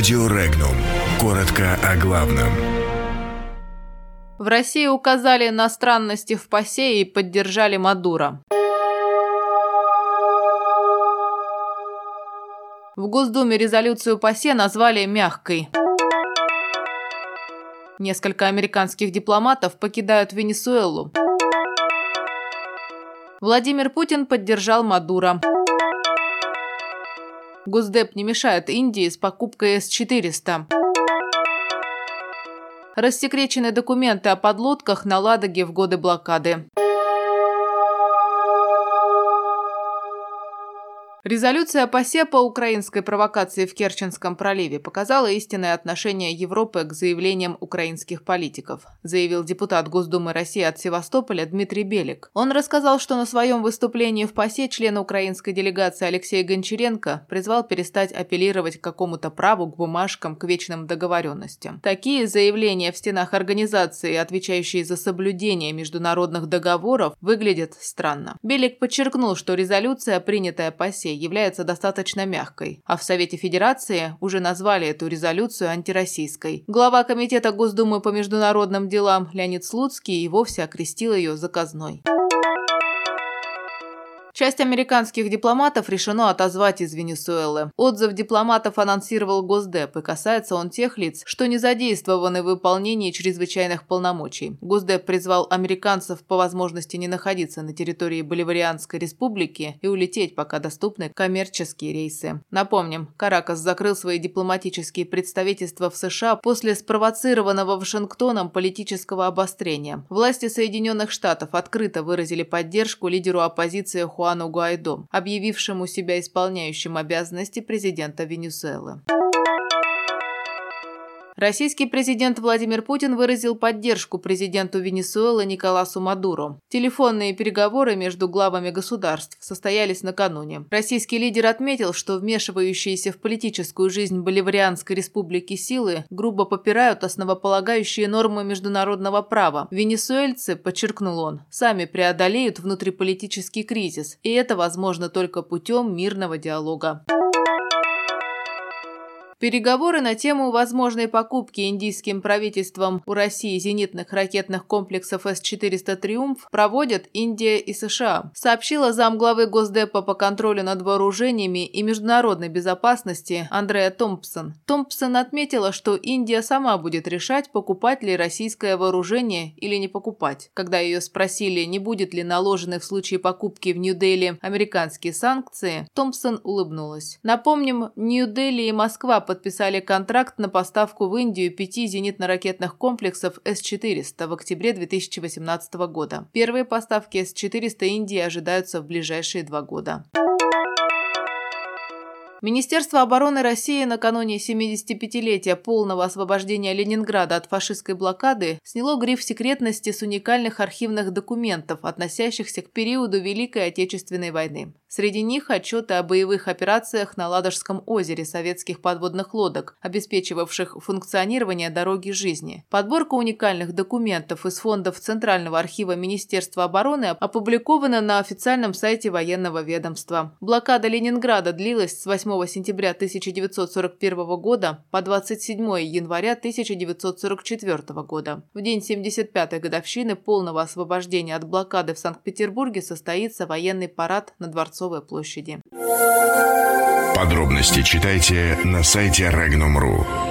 Радио Регнум. Коротко о главном. В России указали на странности в ПАСЕ и поддержали Мадуро. В Госдуме резолюцию ПАСЕ назвали «мягкой». Несколько американских дипломатов покидают Венесуэлу. Владимир Путин поддержал Мадуро. Госдеп не мешает Индии с покупкой С-400. Рассекречены документы о подлодках на Ладоге в годы блокады. Резолюция ПАСЕ по украинской провокации в Керченском проливе показала истинное отношение Европы к заявлениям украинских политиков, заявил депутат Госдумы России от Севастополя Дмитрий Белик. Он рассказал, что на своем выступлении в ПАСЕ член украинской делегации Алексей Гончаренко призвал перестать апеллировать к какому-то праву, к бумажкам, к вечным договоренностям. Такие заявления в стенах организации, отвечающие за соблюдение международных договоров, выглядят странно. Белик подчеркнул, что резолюция, принятая ПАСЕ, России является достаточно мягкой, а в Совете Федерации уже назвали эту резолюцию антироссийской. Глава Комитета Госдумы по международным делам Леонид Слуцкий и вовсе окрестил ее заказной. Часть американских дипломатов решено отозвать из Венесуэлы. Отзыв дипломатов анонсировал Госдеп, и касается он тех лиц, что не задействованы в выполнении чрезвычайных полномочий. Госдеп призвал американцев по возможности не находиться на территории Боливарианской республики и улететь, пока доступны коммерческие рейсы. Напомним, Каракас закрыл свои дипломатические представительства в США после спровоцированного Вашингтоном политического обострения. Власти Соединенных Штатов открыто выразили поддержку лидеру оппозиции Хуан Хуану Гуайдо, объявившему себя исполняющим обязанности президента Венесуэлы. Российский президент Владимир Путин выразил поддержку президенту Венесуэлы Николасу Мадуро. Телефонные переговоры между главами государств состоялись накануне. Российский лидер отметил, что вмешивающиеся в политическую жизнь Боливарианской республики силы грубо попирают основополагающие нормы международного права. Венесуэльцы, подчеркнул он, сами преодолеют внутриполитический кризис, и это возможно только путем мирного диалога. Переговоры на тему возможной покупки индийским правительством у России зенитных ракетных комплексов С-400 «Триумф» проводят Индия и США, сообщила замглавы Госдепа по контролю над вооружениями и международной безопасности Андреа Томпсон. Томпсон отметила, что Индия сама будет решать, покупать ли российское вооружение или не покупать. Когда ее спросили, не будет ли наложены в случае покупки в Нью-Дели американские санкции, Томпсон улыбнулась. Напомним, Нью-Дели и Москва подписали контракт на поставку в Индию пяти зенитно-ракетных комплексов С-400 в октябре 2018 года. Первые поставки С-400 Индии ожидаются в ближайшие два года. Министерство обороны России накануне 75-летия полного освобождения Ленинграда от фашистской блокады сняло гриф секретности с уникальных архивных документов, относящихся к периоду Великой Отечественной войны. Среди них отчеты о боевых операциях на Ладожском озере советских подводных лодок, обеспечивавших функционирование дороги жизни. Подборка уникальных документов из фондов Центрального архива Министерства обороны опубликована на официальном сайте военного ведомства. Блокада Ленинграда длилась с 8 8 сентября 1941 года по 27 января 1944 года. В день 75-й годовщины полного освобождения от блокады в Санкт-Петербурге состоится военный парад на Дворцовой площади. Подробности читайте на сайте Regnum.ru.